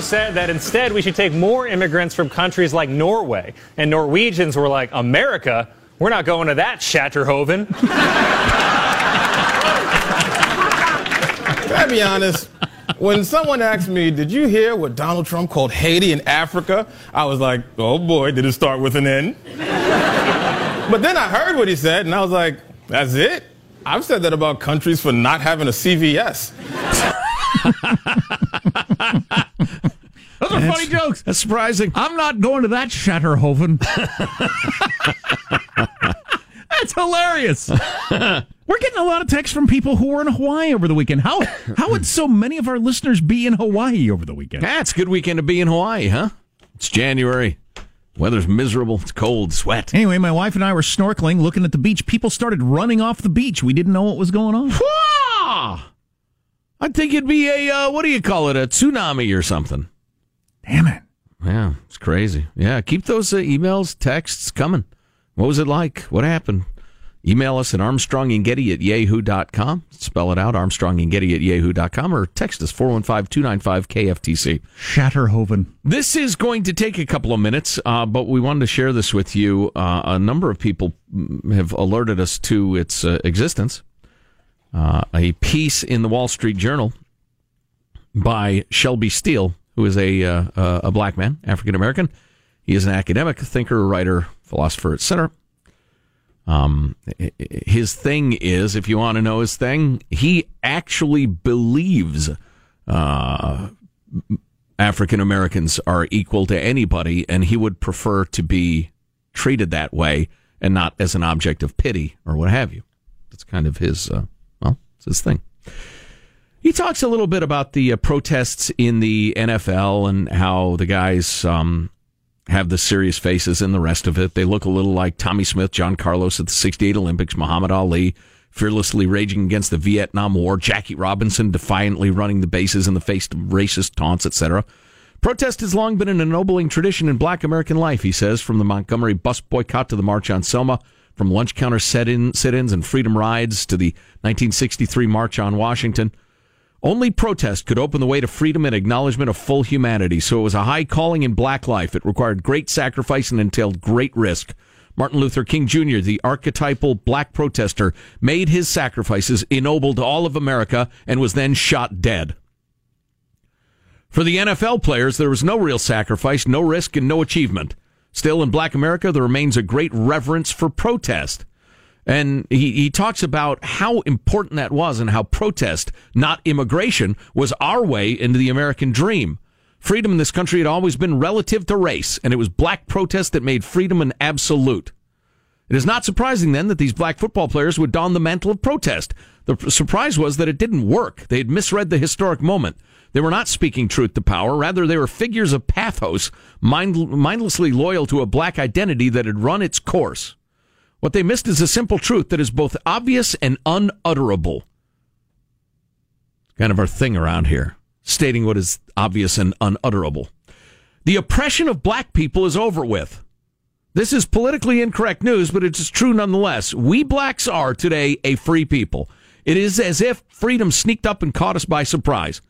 Also said that instead we should take more immigrants from countries like Norway. And Norwegians were like, America? We're not going to that Shatterhoven. Can I be honest? When someone asked me, Did you hear what Donald Trump called Haiti in Africa? I was like, Oh boy, did it start with an N? but then I heard what he said, and I was like, That's it? I've said that about countries for not having a CVS. Those are funny jokes. That's surprising. I'm not going to that Shatterhoven. That's hilarious. We're getting a lot of texts from people who were in Hawaii over the weekend. How how would so many of our listeners be in Hawaii over the weekend? That's a good weekend to be in Hawaii, huh? It's January. Weather's miserable. It's cold, sweat. Anyway, my wife and I were snorkeling, looking at the beach. People started running off the beach. We didn't know what was going on. I think it'd be a uh, what do you call it? A tsunami or something. Damn it. Yeah, it's crazy. Yeah, keep those uh, emails, texts coming. What was it like? What happened? Email us at Armstrong and Getty at yahoo.com. Spell it out, Armstrong and Getty at yahoo.com, or text us 415 295 KFTC. Shatterhoven. This is going to take a couple of minutes, uh, but we wanted to share this with you. Uh, a number of people have alerted us to its uh, existence. Uh, a piece in the Wall Street Journal by Shelby Steele, who is a uh, a black man, African American. He is an academic, thinker, writer, philosopher, etc. Um, his thing is, if you want to know his thing, he actually believes uh, African Americans are equal to anybody, and he would prefer to be treated that way and not as an object of pity or what have you. That's kind of his, uh, it's his thing. He talks a little bit about the uh, protests in the NFL and how the guys um, have the serious faces and the rest of it. They look a little like Tommie Smith, John Carlos at the 68 Olympics, Muhammad Ali fearlessly raging against the Vietnam War, Jackie Robinson defiantly running the bases in the face of racist taunts, etc. Protest has long been an ennobling tradition in black American life, he says, from the Montgomery bus boycott to the March on Selma, from lunch counter sit-in, sit-ins and freedom rides to the 1963 March on Washington. Only protest could open the way to freedom and acknowledgement of full humanity. So it was a high calling in black life. It required great sacrifice and entailed great risk. Martin Luther King Jr., the archetypal black protester, made his sacrifices, ennobled all of America, and was then shot dead. For the NFL players, there was no real sacrifice, no risk, and no achievement. Still, in black America, there remains a great reverence for protest. And he, he talks about how important that was and how protest, not immigration, was our way into the American dream. Freedom in this country had always been relative to race, and it was black protest that made freedom an absolute. It is not surprising then that these black football players would don the mantle of protest. The surprise was that it didn't work. They had misread the historic moment. They were not speaking truth to power. Rather, they were figures of pathos, mind- mindlessly loyal to a black identity that had run its course. What they missed is a simple truth that is both obvious and unutterable. Kind of our thing around here, stating what is obvious and unutterable. The oppression of black people is over with. This is politically incorrect news, but it's true nonetheless. We blacks are today a free people. It is as if freedom sneaked up and caught us by surprise.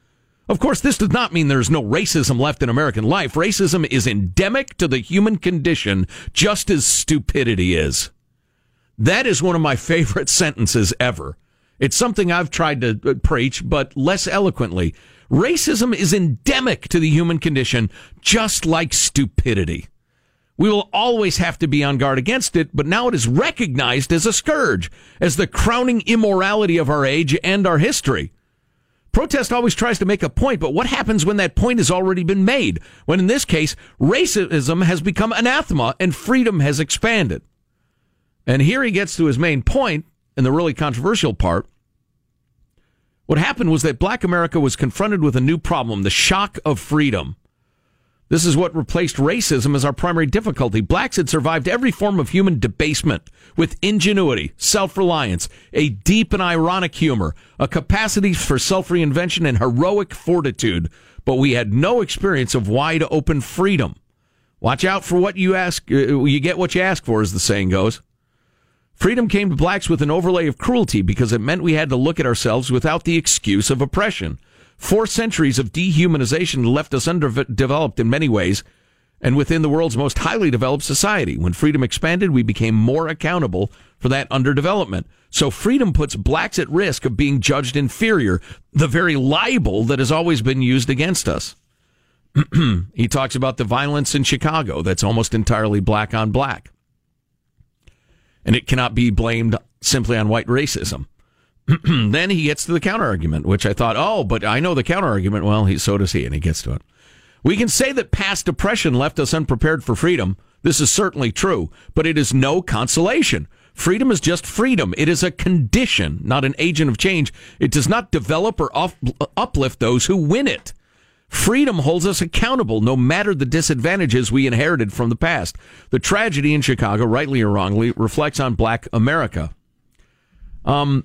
Of course, this does not mean there's no racism left in American life. Racism is endemic to the human condition, just as stupidity is. That is one of my favorite sentences ever. It's something I've tried to uh, preach, but less eloquently. Racism is endemic to the human condition, just like stupidity. We will always have to be on guard against it, but now it is recognized as a scourge, as the crowning immorality of our age and our history. Protest always tries to make a point, but what happens when that point has already been made? When in this case, racism has become anathema and freedom has expanded. And here he gets to his main point, and the really controversial part. What happened was that black America was confronted with a new problem, the shock of freedom. This is what replaced racism as our primary difficulty. Blacks had survived every form of human debasement with ingenuity, self-reliance, a deep and ironic humor, a capacity for self-reinvention and heroic fortitude, but we had no experience of wide open freedom. Watch out for what you ask, uh, you get what you ask for, as the saying goes. Freedom came to blacks with an overlay of cruelty because it meant we had to look at ourselves without the excuse of oppression. Four centuries of dehumanization left us underdeveloped in many ways and within the world's most highly developed society. When freedom expanded, we became more accountable for that underdevelopment. So freedom puts blacks at risk of being judged inferior, the very libel that has always been used against us. he talks about the violence in Chicago that's almost entirely black on black. And it cannot be blamed simply on white racism. then he gets to the counter argument, which I thought, oh, but I know the counter argument. Well, he, so does he, and he gets to it. We can say that past oppression left us unprepared for freedom. This is certainly true, but it is no consolation. Freedom is just freedom. It is a condition, not an agent of change. It does not develop or up, uplift those who win it. Freedom holds us accountable no matter the disadvantages we inherited from the past. The tragedy in Chicago, rightly or wrongly, reflects on black America. Um,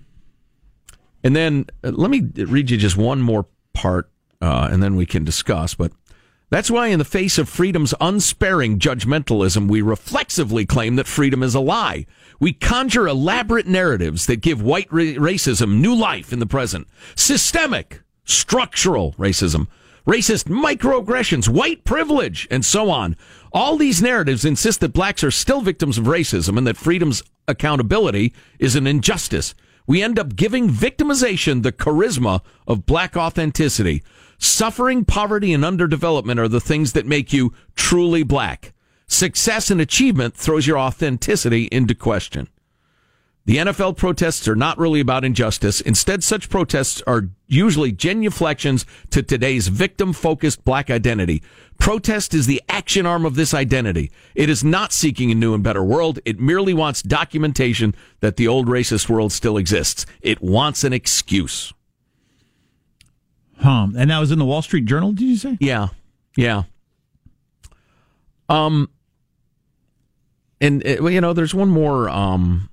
and then uh, let me read you just one more part, uh, and then we can discuss. But that's why, in the face of freedom's unsparing judgmentalism, we reflexively claim that freedom is a lie. We conjure elaborate narratives that give white ra- racism new life in the present. Systemic, structural racism, racist microaggressions, white privilege, and so on. All these narratives insist that blacks are still victims of racism and that freedom's accountability is an injustice we end up giving victimization the charisma of black authenticity. Suffering, poverty, and underdevelopment are the things that make you truly black. Success and achievement throws your authenticity into question. The NFL protests are not really about injustice. Instead, such protests are usually genuflections to today's victim focused black identity. Protest is the action arm of this identity. It is not seeking a new and better world. It merely wants documentation that the old racist world still exists. It wants an excuse. Huh. And that was in the Wall Street Journal, did you say? Yeah. Yeah. Um, and, uh, you know, there's one more, um,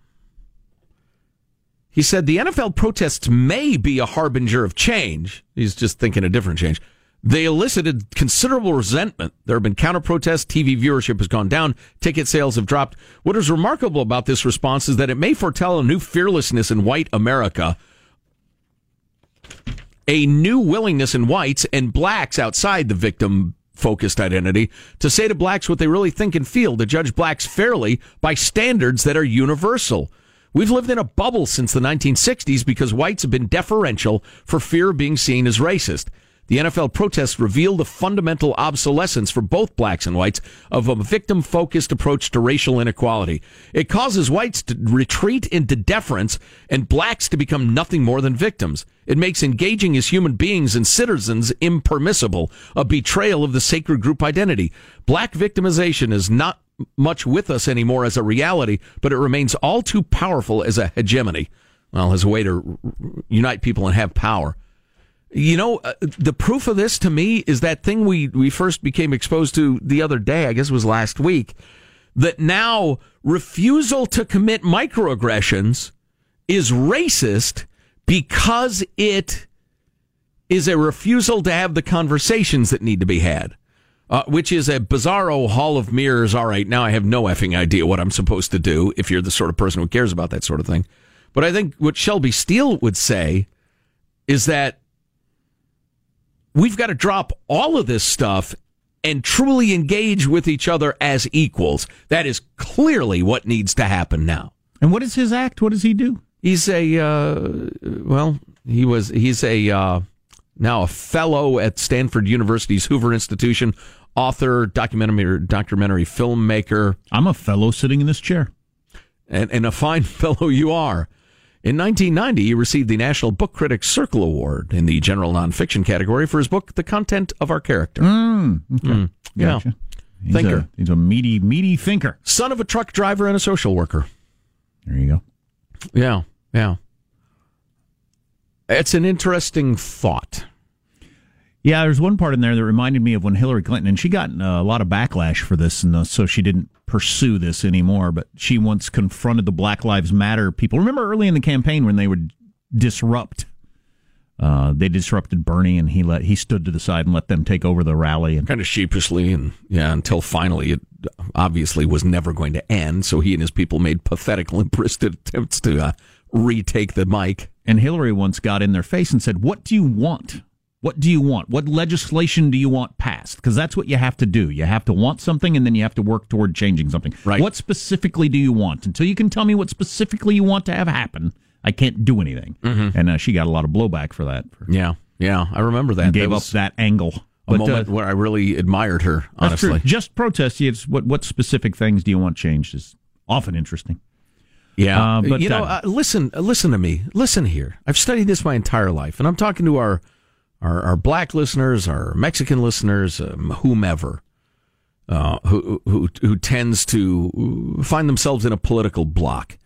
he said the NFL protests may be a harbinger of change. He's just thinking a different change. They elicited considerable resentment. There have been counter protests. TV viewership has gone down. Ticket sales have dropped. What is remarkable about this response is that it may foretell a new fearlessness in white America, a new willingness in whites and blacks outside the victim focused identity to say to blacks what they really think and feel, to judge blacks fairly by standards that are universal. We've lived in a bubble since the 1960s because whites have been deferential for fear of being seen as racist. The NFL protests revealed a fundamental obsolescence for both blacks and whites of a victim focused approach to racial inequality. It causes whites to retreat into deference and blacks to become nothing more than victims. It makes engaging as human beings and citizens impermissible, a betrayal of the sacred group identity. Black victimization is not much with us anymore as a reality, but it remains all too powerful as a hegemony. Well, as a way to unite people and have power. You know, uh, the proof of this to me is that thing we, we first became exposed to the other day, I guess it was last week, that now refusal to commit microaggressions is racist because it is a refusal to have the conversations that need to be had. Uh, which is a bizarro hall of mirrors. All right, now I have no effing idea what I'm supposed to do if you're the sort of person who cares about that sort of thing. But I think what Shelby Steele would say is that we've got to drop all of this stuff and truly engage with each other as equals. That is clearly what needs to happen now. And what is his act? What does he do? He's a uh, well, he was he's a uh, now a fellow at Stanford University's Hoover Institution, author, documentary documentary filmmaker. I'm a fellow sitting in this chair. And, and a fine fellow you are. In 1990, he received the National Book Critics Circle Award in the general nonfiction category for his book, The Content of Our Character. Mm, okay. mm, yeah. He's thinker. A, he's a meaty, meaty thinker. Son of a truck driver and a social worker. There you go. Yeah, yeah. It's an interesting thought. Yeah, there's one part in there that reminded me of when Hillary Clinton, and she got a lot of backlash for this, and uh, so she didn't pursue this anymore. But she once confronted the Black Lives Matter people. Remember early in the campaign when they would disrupt, uh, they disrupted Bernie, and he let he stood to the side and let them take over the rally, and kind of sheepishly, and yeah, until finally it obviously was never going to end. So he and his people made pathetic, limp-wristed attempts to uh, retake the mic. And Hillary once got in their face and said, "What do you want?" What do you want? What legislation do you want passed? Because that's what you have to do. You have to want something and then you have to work toward changing something. Right. What specifically do you want? Until you can tell me what specifically you want to have happen, I can't do anything. Mm-hmm. And uh, she got a lot of blowback for that. Yeah, yeah, I remember that. Gave that up that angle. A but, moment uh, where I really admired her. Honestly, just protest. It's what what specific things do you want changed is often interesting. Yeah, uh, but you know, uh, listen, listen to me. Listen here. I've studied this my entire life, and I'm talking to our our, our black listeners, our Mexican listeners, um, whomever, uh, who, who, who tends to find themselves in a political block.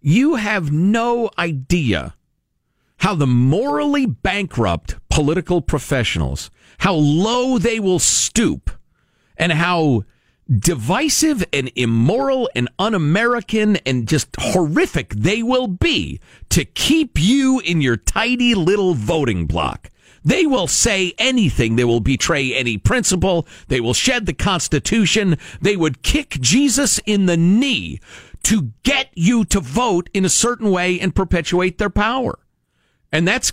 You have no idea how the morally bankrupt political professionals, how low they will stoop, and how divisive and immoral and un-American and just horrific they will be to keep you in your tidy little voting block. They will say anything. They will betray any principle. They will shed the Constitution. They would kick Jesus in the knee to get you to vote in a certain way and perpetuate their power. And that's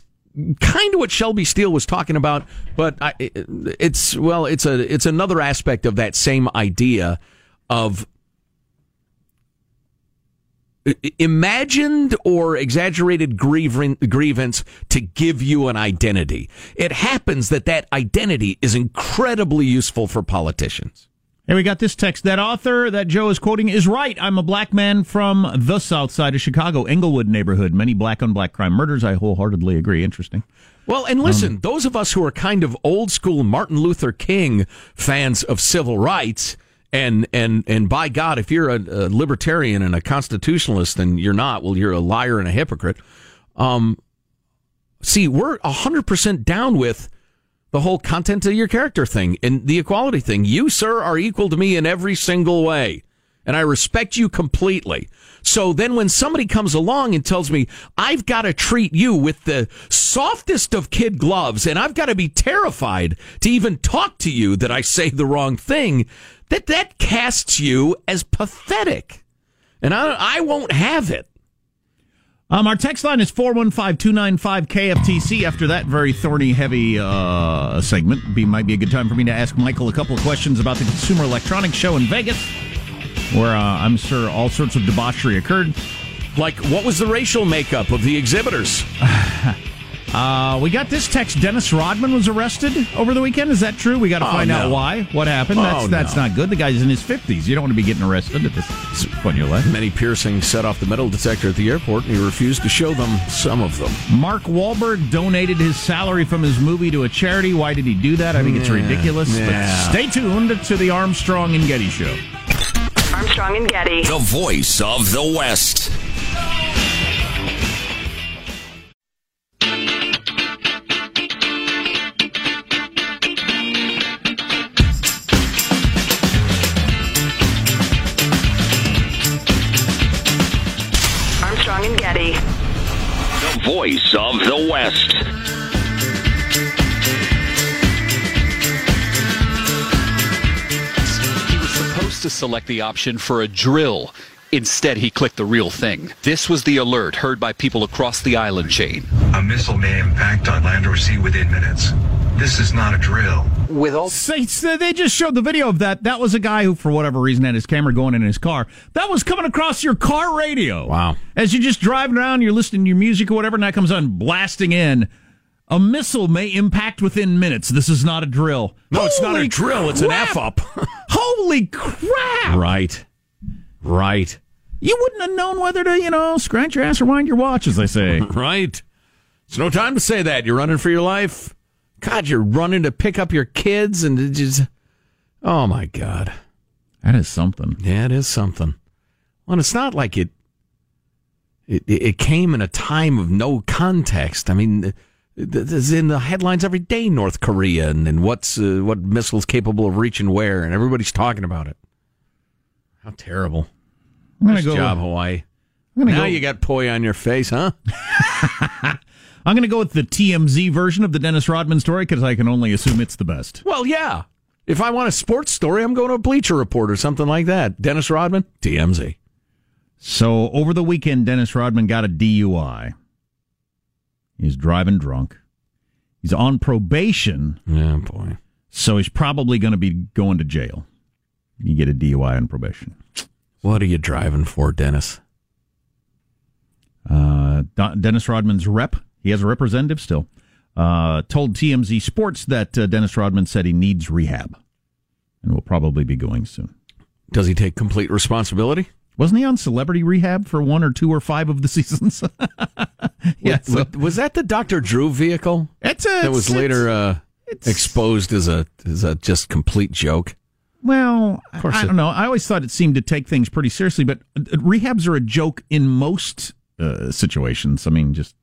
kind of what Shelby Steele was talking about, but I, it's well, it's a it's another aspect of that same idea of imagined or exaggerated grievance to give you an identity. It happens that that identity is incredibly useful for politicians. Hey, we got this text. That author that Joe is quoting is right. I'm a black man from the south side of Chicago, Englewood neighborhood. Many black on black crime murders. I wholeheartedly agree. Interesting. Well, and listen, um, those of us who are kind of old school Martin Luther King fans of civil rights, and and and by God, if you're a, a, libertarian and a constitutionalist and you're not, well, you're a liar and a hypocrite. Um, see, we're hundred percent down with the whole content of your character thing and the equality thing. You, sir, are equal to me in every single way, and I respect you completely. So then when somebody comes along and tells me, I've got to treat you with the softest of kid gloves and I've got to be terrified to even talk to you that I say the wrong thing, that that casts you as pathetic. And I, I won't have it. Um, our text line is 415-295-KFTC. After that very thorny, heavy uh, segment, be, might be a good time for me to ask Michael a couple of questions about the Consumer Electronics Show in Vegas, where uh, I'm sure all sorts of debauchery occurred. Like, what was the racial makeup of the exhibitors? Uh, we got this text. Dennis Rodman was arrested over the weekend. Is that true? We got to Oh, find no. out why. What happened? Oh, That's that's no. not good. The guy's in his fifties. You don't want to be getting arrested at this point in your life. Many piercings set off the metal detector at the airport, and he refused to show them some of them. Mark Wahlberg donated his salary from his movie to a charity. Why did he do that? I think it's ridiculous. yeah. But stay tuned to the Armstrong and Getty Show. Armstrong and Getty. The voice of the West. Select the option for a drill. Instead, he clicked the real thing. This was the alert heard by people across the island chain. A missile may impact on land or sea within minutes. This is not a drill. With all Say, say they just showed the video of that. That was a guy who, for whatever reason, had his camera going in his car. That was coming across your car radio. Wow. As you're just driving around, you're listening to your music or whatever, and that comes on blasting in. A missile may impact within minutes. This is not a drill. No, it's not a Holy drill. It's an. F up. Holy crap! right. Right. You wouldn't have known whether to, you know, scratch your ass or wind your watch, as they say. Right. It's no time to say that. You're running for your life. God, you're running to pick up your kids and just. Oh, my God. that is something. Yeah, it is something. Well, it's not like it. It, it came in a time of no context. I mean, th- in the headlines every day. North Korea and, and what's uh, what missiles capable of reaching where, and everybody's talking about it. How terrible! I'm Nice go. job, Hawaii. Now go. you got poi on your face, huh? I'm going to go with the TMZ version of the Dennis Rodman story because I can only assume it's the best. Well, yeah. If I want a sports story, I'm going to a Bleacher Report or something like that. Dennis Rodman, TMZ. So over the weekend, Dennis Rodman got a DUI. He's driving drunk. He's on probation, Yeah, boy. so he's probably going to be going to jail. You get a DUI on probation. What are you driving for, Dennis? Uh, Don- Dennis Rodman's rep, he has a representative still, uh, told TMZ Sports that uh, Dennis Rodman said he needs rehab and will probably be going soon. Does he take complete responsibility? Wasn't he on celebrity rehab for one or two or five of the seasons? Was, was that the Dr. Drew vehicle it's a, that was it's- later uh, exposed as a as a just complete joke? Well, course I it- don't know. I always thought it seemed to take things pretty seriously, but uh, rehabs are a joke in most uh, situations. I mean, just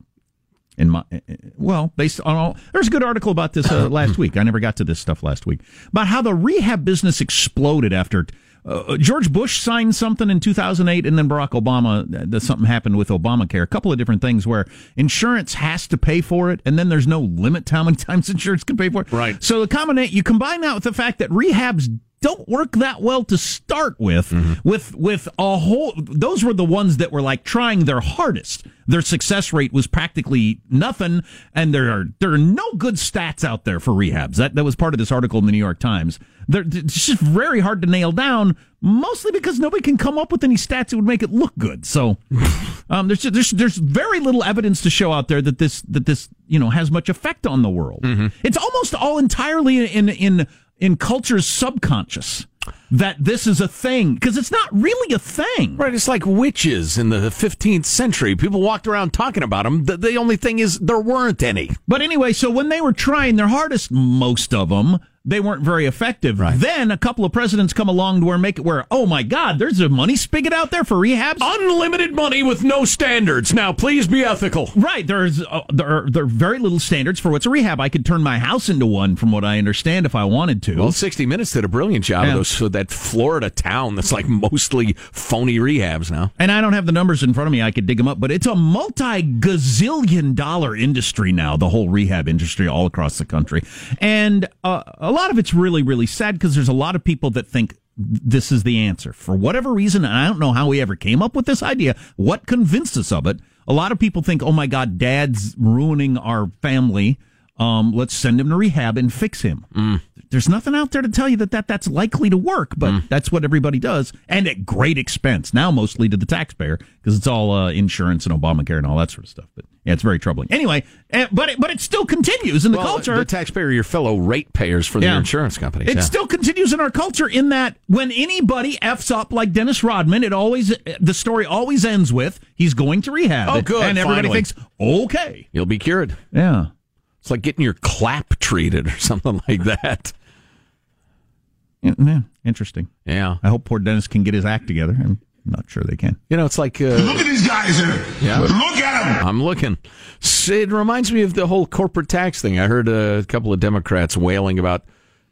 in my uh, well, based on all. There's a good article about this uh, last week. I never got to this stuff last week about how the rehab business exploded after. Uh, George Bush signed something in 2008, and then Barack Obama. Uh, something happened with Obamacare. A couple of different things where insurance has to pay for it, and then there's no limit to how many times insurance can pay for it. Right. So the combinate you combine that with the fact that rehabs don't work that well to start with. With with a whole, those were the ones that were like trying their hardest. Their success rate was practically nothing, and there are there are no good stats out there for rehabs. That that was part of this article in the New York Times. They're, it's just very hard to nail down, mostly because nobody can come up with any stats that would make it look good. So um, there's there's there's very little evidence to show out there that this that this you know has much effect on the world. It's almost all entirely in in in culture's subconscious that this is a thing because it's not really a thing. Right, it's like witches in the 15th century. People walked around talking about them. The, the only thing is there weren't any. But anyway, so when they were trying their hardest, most of them, they weren't very effective. Then a couple of presidents come along to where make it where, oh my God, there's a money spigot out there for rehabs. Unlimited money with no standards. Now, please be ethical. Right, there's uh, there are there are very little standards for what's a rehab. I could turn my house into one, from what I understand, if I wanted to. Well, 60 Minutes did a brilliant job Yeah. of those, so that Florida town that's like mostly phony rehabs now. and I don't have the numbers in front of me. I could dig them up, but it's a multi gazillion dollar industry now. The whole rehab industry all across the country, and uh, lot of it's really really sad because there's a lot of people that think this is the answer for whatever reason. And I don't know how we ever came up with this idea. What convinced us of it? A lot of people think, oh my God, dad's ruining our family. Um, let's send him to rehab and fix him. Mm. There's nothing out there to tell you that, that that's likely to work, but that's what everybody does, and at great expense. Now, mostly to the taxpayer because it's all uh, insurance and Obamacare and all that sort of stuff. But yeah, it's very troubling. Anyway, eh, but it, but it still continues in the Well, culture. The taxpayer, your fellow ratepayers for the Yeah. insurance companies. It yeah. still continues in our culture in that when anybody f's up like Dennis Rodman, it always the story always ends with he's going to rehab. Oh, good, And everybody finally. thinks, okay, You'll be cured. yeah. It's like getting your clap treated or something like that. Yeah, yeah, interesting. Yeah. I hope poor Dennis can get his act together. I'm not sure they can. You know, it's like. Uh, Look at these guys here. Yeah. Look at them. I'm looking. It reminds me of the whole corporate tax thing. I heard a couple of Democrats wailing about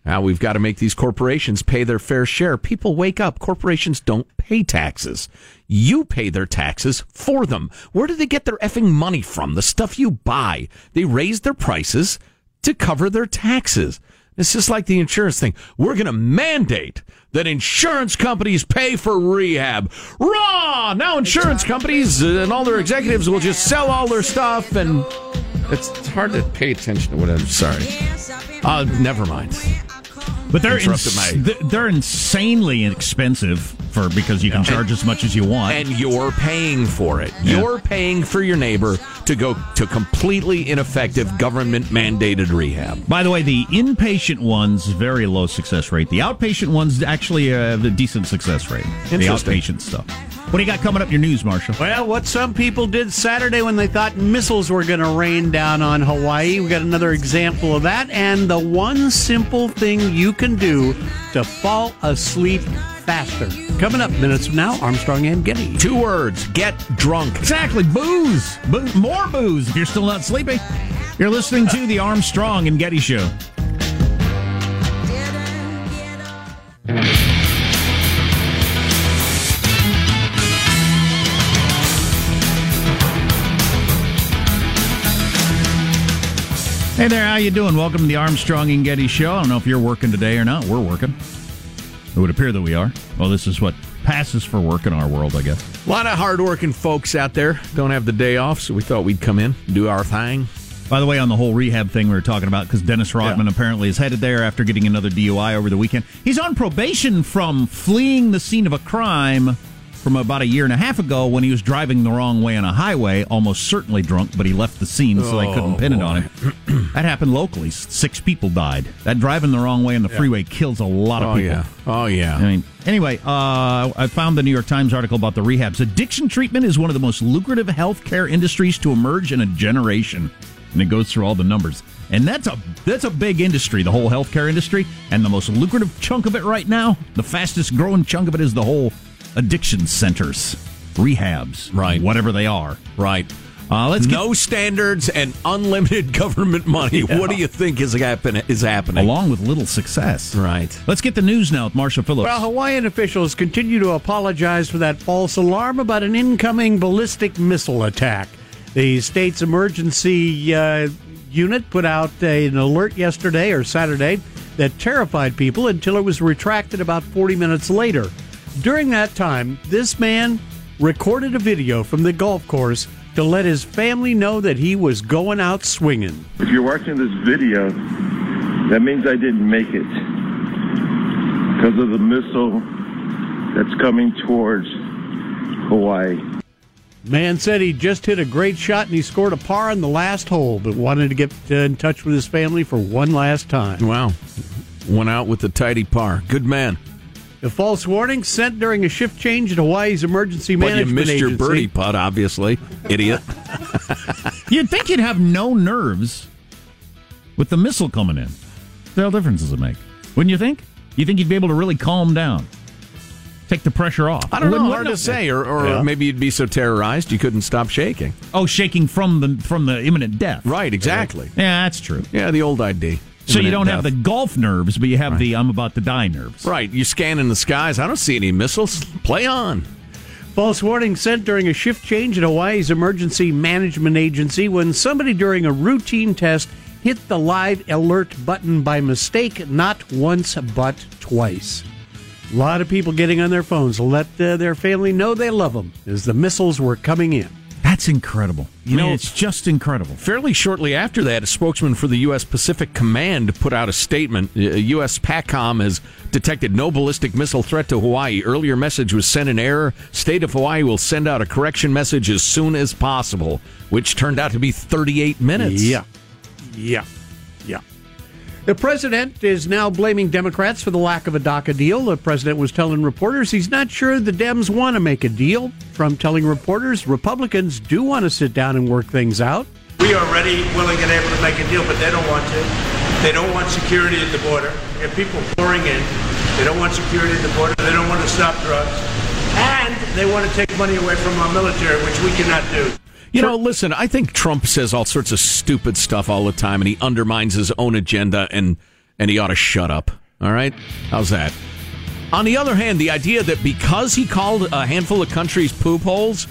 how we've got to make these corporations pay their fair share. People wake up. Corporations don't pay taxes. You pay their taxes for them. Where do they get their effing money from? The stuff you buy. They raise their prices to cover their taxes. It's just like the insurance thing. We're going to mandate that insurance companies pay for rehab. Raw! Now insurance companies and all their executives will just sell all their stuff and it's it's hard to pay attention to what I'm sorry. Uh, never mind. But they're ins- they're insanely expensive for because you can charge as much as you want. And you're paying for it. You're paying for your neighbor to go to completely ineffective government mandated rehab. By the way, the inpatient ones very low success rate. The outpatient ones actually uh, have a decent success rate. The outpatient stuff. What do you got coming up in your news, Marshall? Well, what some people did Saturday when they thought missiles were going to rain down on Hawaii. We got another example of that. And the one simple thing you can do to fall asleep faster. Coming up minutes from now, Armstrong and Getty. Two words get drunk. Exactly, booze. Boo- more booze if you're still not sleeping. You're listening to the Armstrong and Getty Show. Hey there, how you doing? Welcome to the Armstrong and Getty Show. I don't know if you're working today or not. We're working. It would appear that we are. Well, this is what passes for work in our world, I guess. A lot of hardworking folks out there don't have the day off, so we thought we'd come in, do our thing. By the way, on the whole rehab thing we were talking about, because Dennis Rodman apparently is headed there after getting another DUI over the weekend. He's on probation from fleeing the scene of a crime from about a year and a half ago when he was driving the wrong way on a highway, almost certainly drunk, but he left the scene so they couldn't Oh, pin it on him. that happened locally. Six people died. That driving the wrong way on the freeway kills a lot of Oh, people. yeah. Oh, yeah. I mean, anyway, uh, I found the New York Times article about the rehabs. Addiction treatment is one of the most lucrative healthcare industries to emerge in a generation, and it goes through all the numbers. And that's a that's a big industry, the whole healthcare industry, and the most lucrative chunk of it right now, the fastest growing chunk of it is the whole addiction centers, rehabs, Right. whatever they are. Right. Uh, let's get no standards and unlimited government money. What do you think is happen- is happening? along with little success. Right. Let's get the news now with Marshall Phillips. Well, Hawaiian officials continue to apologize for that false alarm about an incoming ballistic missile attack. The state's emergency uh, unit put out an alert yesterday or Saturday that terrified people until it was retracted about 40 minutes later. During that time, this man recorded a video from the golf course to let his family know that he was going out swinging. If you're watching this video, that means I didn't make it because of the missile that's coming towards Hawaii. Man said he just hit a great shot and he scored a par on the last hole, but wanted to get uh, in touch with his family for one last time. Wow. Went out with the tidy par. Good man. The false warning sent during a shift change at Hawaii's emergency But you management missed your birdie putt, obviously. Idiot. You'd think you'd have no nerves with the missile coming in. What the hell difference does it make? Wouldn't you think? You think you'd be able to really calm down, take the pressure off? I don't know. Wouldn't- Hard to say. Or, or Yeah. maybe you'd be so terrorized you couldn't stop shaking. Oh, shaking from the from the imminent death. Right, exactly. Yeah, that's true. Yeah, the old ID. So you don't have the golf nerves, but you have the I'm about to die nerves. Right, you scan in the skies. I don't see any missiles. Play on. False warning sent during a shift change at Hawaii's emergency management agency when somebody during a routine test hit the live alert button by mistake, not once but twice. A lot of people getting on their phones to let uh, their family know they love them as the missiles were coming in. That's incredible. You I mean, know, it's just incredible. Fairly shortly after that, a spokesman for the U.S. Pacific Command put out a statement. Uh, U.S. PACOM has detected no ballistic missile threat to Hawaii. Earlier message was sent in error. State of Hawaii will send out a correction message as soon as possible, which turned out to be 38 minutes. Yeah. Yeah. The president is now blaming Democrats for the lack of a DACA deal. The president was telling reporters he's not sure the Dems want to make a deal. From telling reporters, Republicans do want to sit down and work things out. We are ready, willing, and able to make a deal, but they don't want to. They don't want security at the border. We have people pouring in. They don't want security at the border. They don't want to stop drugs. And they want to take money away from our military, which we cannot do. You know, listen, I think Trump says all sorts of stupid stuff all the time and he undermines his own agenda and and he ought to shut up. All right? How's that? On the other hand, the idea that because he called a handful of countries poop holes,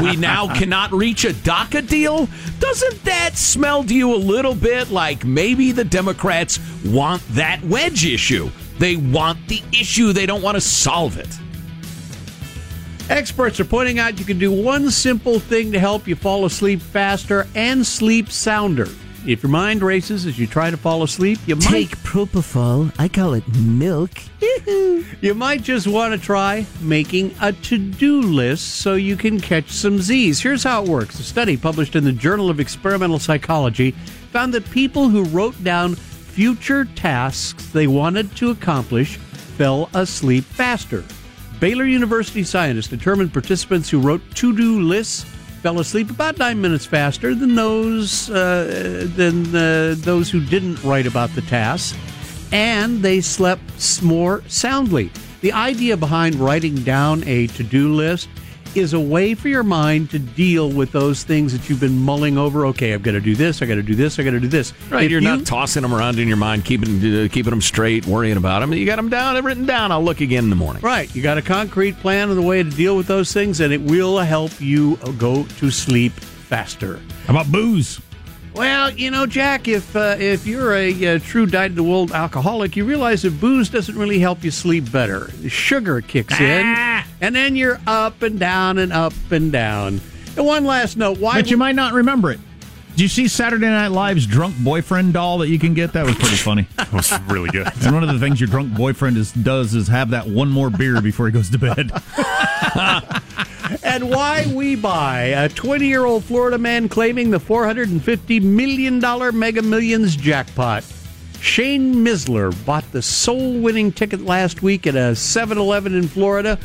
we now cannot reach a DACA deal, doesn't that smell to you a little bit like maybe the Democrats want that wedge issue? They want the issue, they don't want to solve it. Experts are pointing out you can do one simple thing to help you fall asleep faster and sleep sounder. If your mind races as you try to fall asleep, you might Take propofol. I call it milk. you might just want to try making a to-do list so you can catch some Z's. Here's how it works. A study published in the Journal of Experimental Psychology found that people who wrote down future tasks they wanted to accomplish fell asleep faster. Baylor University scientists determined participants who wrote to-do lists fell asleep about nine minutes faster than those uh, than uh, those who didn't write about the tasks, and they slept more soundly. The idea behind writing down a to-do list is a way for your mind to deal with those things that you've been mulling over. Okay, I've got to do this. I got to do this. I got to do this. Right, If you're you- not tossing them around in your mind, keeping uh, keeping them straight, worrying about them. You got them down, written down. I'll look again in the morning. Right. You got a concrete plan of the way to deal with those things, and it will help you go to sleep faster. How about booze? Well, you know, Jack, if uh, if you're a, uh true dyed-in-the-wool alcoholic, you realize that booze doesn't really help you sleep better. Sugar kicks in, and then you're up and down and up and down. And one last note: why? But you might not remember it. Did you see Saturday Night Live's drunk boyfriend doll that you can get? That was pretty funny. that was really good. And one of the things your drunk boyfriend is, does is have that one more beer before he goes to bed. and why we buy a 20 year old Florida man claiming the $450 million Mega Millions jackpot. Shane Missler bought the sole winning ticket last week at a 7 Eleven in Florida,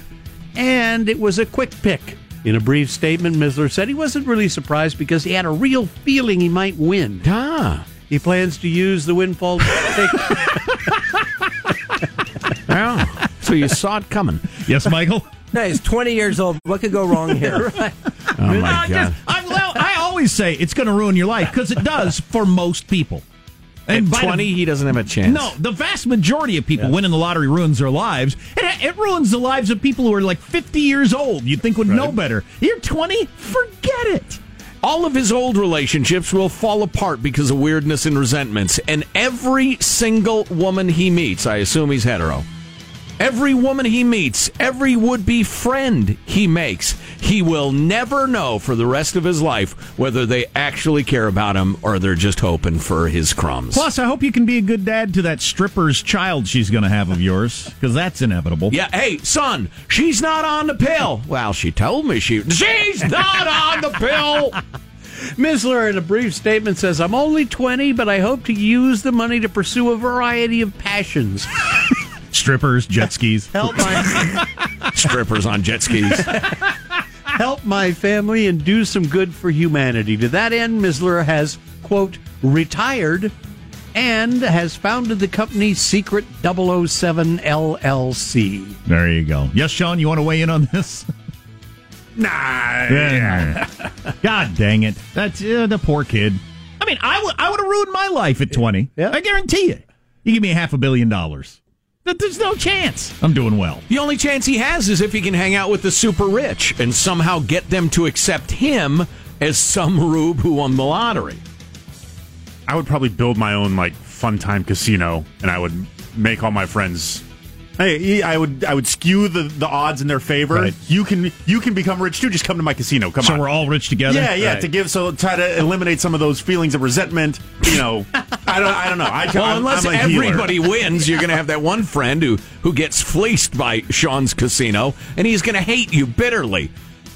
and it was a quick pick. In a brief statement, Missler said he wasn't really surprised because he had a real feeling he might win. Ah. He plans to use the windfall ticket. Yeah. so you saw it coming. Yes, Michael? No, he's 20 years old. What could go wrong here? right. Oh my god. just- I, well, I always say it's going to ruin your life because it does for most people. At by the- 20, he doesn't have a chance. No, the vast majority of people winning the lottery ruins their lives. It, it ruins the lives of people who are like 50 years old. You'd think would know better. You're 20, forget it. All of his old relationships will fall apart because of weirdness and resentments. And every single woman he meets, I assume he's hetero, every woman he meets, every would be friend he makes, he will never know for the rest of his life whether they actually care about him or they're just hoping for his crumbs. Plus, I hope you can be a good dad to that stripper's child she's going to have of yours because that's inevitable. Yeah, hey, son, she's not on the pill. Well, she told me she. She's not on the pill. Missler, in a brief statement, says, I'm only 20, but I hope to use the money to pursue a variety of passions. Strippers, jet skis. Help my, Strippers on jet skis. help my family and do some good for humanity. To that end, Missler has, quote, retired and has founded the company Secret 007 LLC. There you go. Yes, Sean, you want to weigh in on this? Nah. Yeah. God dang it. That's uh, the poor kid. I mean, I would I would have ruined my life at 20. Yeah. I guarantee you. You give me a half a billion dollars. Th- There's no chance. I'm doing well. The only chance he has is if he can hang out with the super rich and somehow get them to accept him as some rube who won the lottery. I would probably build my own like fun time casino, and I would make all my friends Hey, I would I would skew the, the odds in their favor. Right. You can you can become rich too. Just come to my casino. Come so on. So we're all rich together. Yeah, yeah. Right. To give so try to eliminate some of those feelings of resentment. You know, I don't I don't know. I, Well, I'm, unless I'm a healer. everybody wins, you're going to have that one friend who, who gets fleeced by Sean's casino, and he's going to hate you bitterly.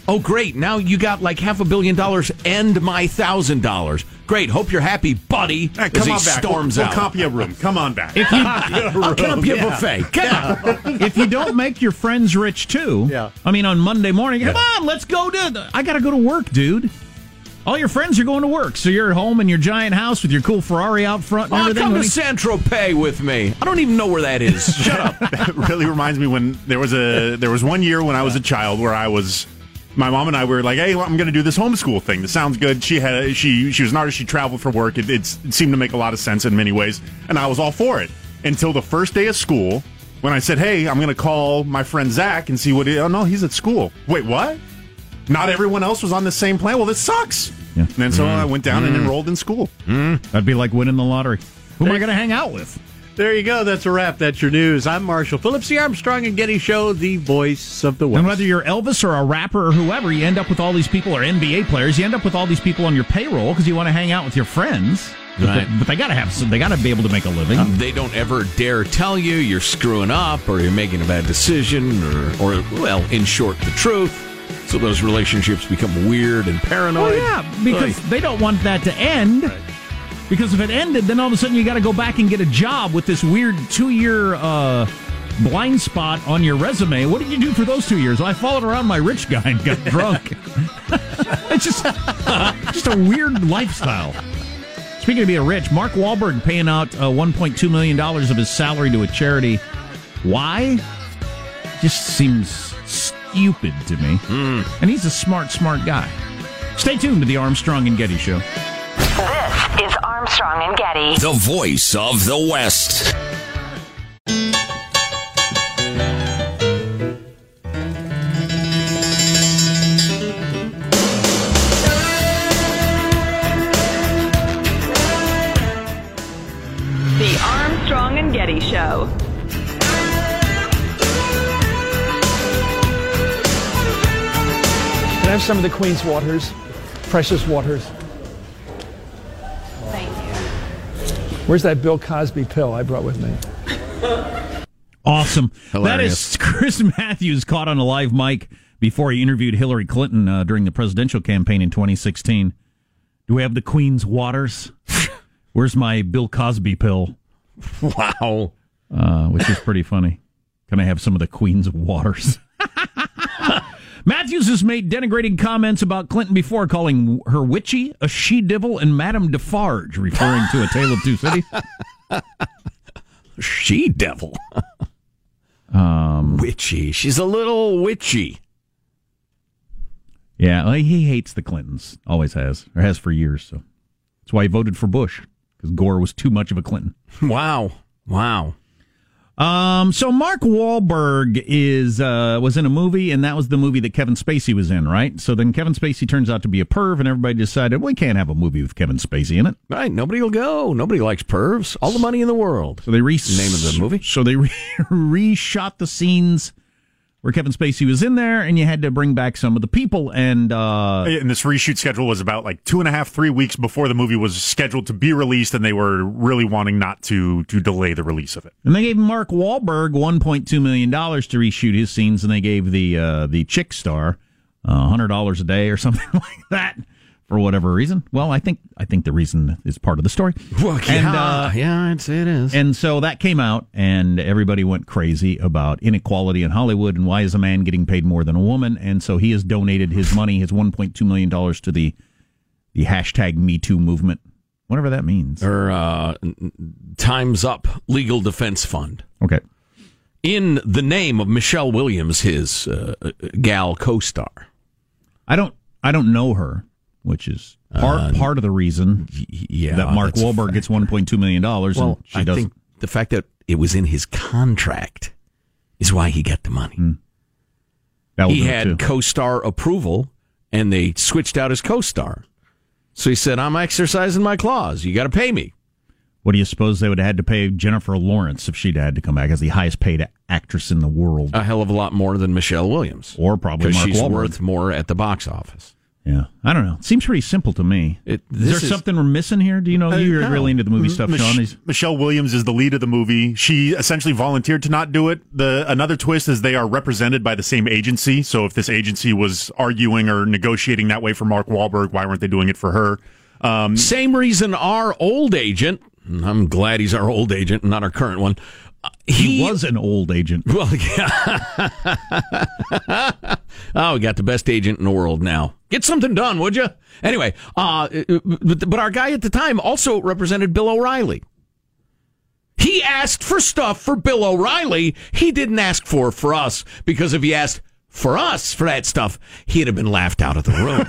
Oh, great. Now you got like half a billion dollars and my thousand dollars. Great. Hope you're happy, buddy. Hey, as come he on back. storms we'll, out. We'll comp you a room. Come on back. If you, I'll comp you a buffet. Come on. if you don't make your friends rich too, Yeah. I mean, on Monday morning, come on, let's go to. The, I got to go to work, dude. All your friends are going to work, so you're at home in your giant house with your cool Ferrari out front and Oh, everything. come to What San Tropez with me. I don't even know where that is. Shut up. that really reminds me when there was a there was one year when I was a child where I was my mom and I were like, "Hey, I'm going to do this homeschool thing. This sounds good." She had she she was an artist. She traveled for work. It, it seemed to make a lot of sense in many ways, and I was all for it until the first day of school when I said, "Hey, I'm going to call my friend Zach and see what." He, oh no, he's at school. Wait, what? Not everyone else was on the same plan. Well, this sucks. Yeah. And then so Mm. I went down and Mm. enrolled in school. That'd be like winning the lottery. Who am I going to hang out with? There you go. That's a wrap. That's your news. I'm Marshall Phillips, the Armstrong and Getty Show, the voice of the West. And whether you're Elvis or a rapper or whoever, you end up with all these people, or NBA players, you end up with all these people on your payroll because you want to hang out with your friends. But Right. they, but they got to have some. They got to be able to make a living. Um, they don't ever dare tell you you're screwing up or you're making a bad decision or, or well, in short, the truth. So those relationships become weird and paranoid. Well, yeah, because Oy. they don't want that to end. Because if it ended, then all of a sudden you got to go back and get a job with this weird two-year uh, blind spot on your resume. What did you do for those two years? I followed around my rich guy and got drunk. it's just just a weird lifestyle. Speaking of being rich, Mark Wahlberg paying out uh, 1.2 million dollars of his salary to a charity. Why? Just seems stupid to me. And he's a smart, smart guy. Stay tuned to the Armstrong and Getty Show. This is Armstrong and Getty. The voice of the West. The Armstrong and Getty Show. Can I have some of the Queen's waters? Precious waters. Where's that Bill Cosby pill I brought with me? Awesome. Hilarious. That is Chris Matthews caught on a live mic before he interviewed Hillary Clinton uh, during the presidential campaign in 2016. Do we have the Queen's waters? Where's my Bill Cosby pill? Wow. Uh, which is pretty funny. Can I have some of the Queen's waters? Matthews has made denigrating comments about Clinton before, calling her witchy, a she devil, and Madame Defarge, referring to A Tale of Two Cities. She devil. Um, witchy. She's a little witchy. Yeah, well, he hates the Clintons. Always has, or has for years. So that's why he voted for Bush because Gore was too much of a Clinton. Wow. Wow. Um, so Mark Wahlberg is uh, was in a movie, and that was the movie that Kevin Spacey was in, right? So then Kevin Spacey turns out to be a perv, and everybody decided we can't have a movie with Kevin Spacey in it. Right. Nobody will go. Nobody likes pervs. All the money in the world. So they re- Name of the movie? So they re- reshot the scenes where Kevin Spacey was in there, and you had to bring back some of the people. And uh, and this reshoot schedule was about like two and a half, three weeks before the movie was scheduled to be released, and they were really wanting not to to delay the release of it. And they gave Mark Wahlberg one point two million dollars to reshoot his scenes, and they gave the uh, the chick star uh, hundred dollars a day or something like that for whatever reason. Well, I think I think the reason is part of the story. Well, yeah, yeah, I'd say it is. And so that came out, and everybody went crazy about inequality in Hollywood and why is a man getting paid more than a woman? And so he has donated his money, his one point two million dollars, to the the hashtag Me Too movement, whatever that means. Or uh, Time's Up Legal Defense Fund. Okay. In the name of Michelle Williams, his uh, gal co-star. I don't I don't know her, which is part Uh, part of the reason yeah, that Mark Wahlberg gets one point two million dollars. Well, and she I does think the fact that it was in his contract is why he got the money. Will he had too. co-star approval, and they switched out his co-star. So he said, "I'm exercising my clause. You got to pay me." What do you suppose they would have had to pay Jennifer Lawrence if she'd had to come back as the highest paid actress in the world? A hell of a lot more than Michelle Williams, or probably Mark she's Wahlberg. worth more at the box office. Yeah, I don't know. It seems pretty simple to me. It, is there something we're missing here? Do you know? Uh, You're no. really into the movie stuff, Mich- Sean. Is- Michelle Williams is the lead of the movie. She essentially volunteered to not do it. The another twist is they are represented by the same agency. So if this agency was arguing or negotiating that way for Mark Wahlberg, why weren't they doing it for her? Um, Same reason our old agent, I'm glad he's our old agent, not our current one. uh, he, was an old agent. Well, yeah. oh, we got the best agent in the world now. Get something done, would you? Anyway, uh, but, but our guy at the time also represented Bill O'Reilly. He asked for stuff for Bill O'Reilly. He didn't ask for for us because if he asked for us for that stuff, he'd have been laughed out of the room.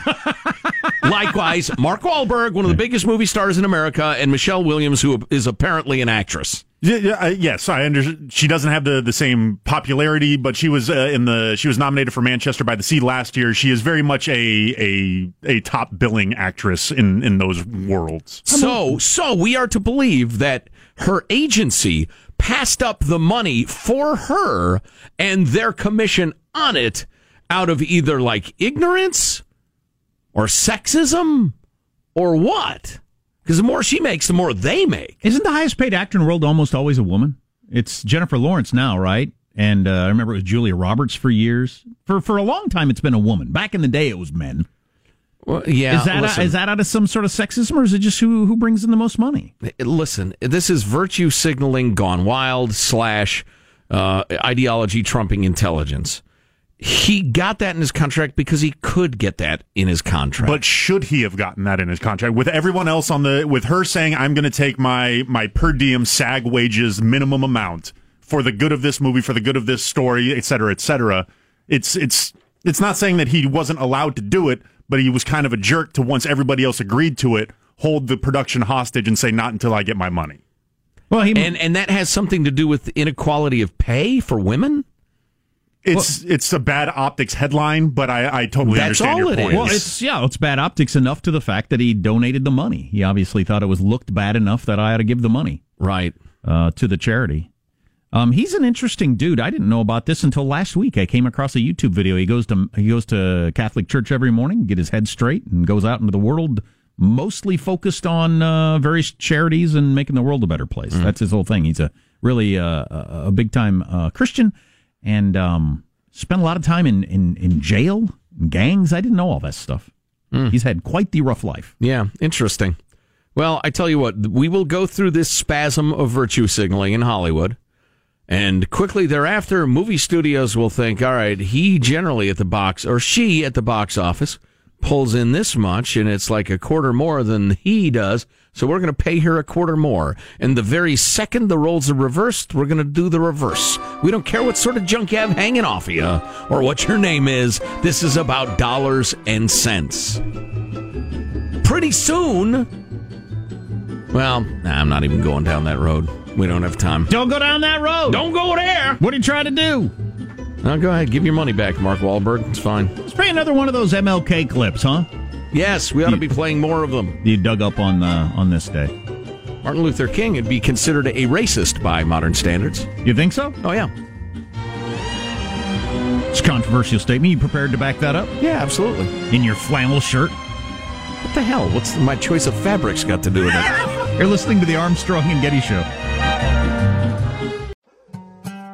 Likewise, Mark Wahlberg, one of the biggest movie stars in America, and Michelle Williams, who is apparently an actress. Yeah, uh, yes, I understand. She doesn't have the, the same popularity, but she was uh, in the she was nominated for Manchester by the Sea last year. She is very much a a a top billing actress in in those worlds. So, so we are to believe that her agency passed up the money for her and their commission on it out of either like ignorance or sexism or what? Because the more she makes, the more they make. Isn't the highest paid actor in the world almost always a woman? It's Jennifer Lawrence now, right? And uh, I remember it was Julia Roberts for years. For for a long time, it's been a woman. Back in the day, it was men. Well, yeah, is that listen. is that out of some sort of sexism, or is it just who who brings in the most money? Listen, this is virtue signaling gone wild slash uh, ideology trumping intelligence. He got that in his contract because he could get that in his contract. But should he have gotten that in his contract with everyone else on the with her saying I'm going to take my my per diem SAG wages minimum amount for the good of this movie, for the good of this story, et cetera, et cetera. It's it's it's not saying that he wasn't allowed to do it, but he was kind of a jerk to once everybody else agreed to it, hold the production hostage and say not until I get my money. Well, he and and that has something to do with inequality of pay for women. It's it's a bad optics headline, but I, I totally That's understand all your it point. Well, it's yeah, it's bad optics enough to the fact that he donated the money. He obviously thought it was looked bad enough that I ought to give the money right uh, to the charity. Um, he's an interesting dude. I didn't know about this until last week. I came across a YouTube video. He goes to he goes to Catholic church every morning, get his head straight, and goes out into the world, mostly focused on uh, various charities and making the world a better place. Mm-hmm. That's his whole thing. He's a really uh, a a big time uh, Christian, and um, spent a lot of time in in, in jail, gangs. I didn't know all that stuff. Mm. He's had quite the rough life. Yeah, interesting. Well, I tell you what, we will go through this spasm of virtue signaling in Hollywood. And quickly thereafter, movie studios will think, all right, he generally at the box, or she at the box office, pulls in this much, and it's like a quarter more than he does. So we're going to pay her a quarter more. And the very second the roles are reversed, we're going to do the reverse. We don't care what sort of junk you have hanging off of you or what your name is. This is about dollars and cents. Pretty soon, well, nah, I'm not even going down that road. We don't have time. Don't go down that road. Don't go there. What are you trying to do? No, go ahead. Give your money back, Mark Wahlberg. It's fine. Let's play another one of those MLK clips, huh? Yes, we ought to be playing more of them. You dug up on uh, on this day. Martin Luther King would be considered a racist by modern standards. You think so? Oh yeah. It's a controversial statement. You prepared to back that up? Yeah, absolutely. In your flannel shirt? What the hell? What's my choice of fabrics got to do with it? You're listening to the Armstrong and Getty Show.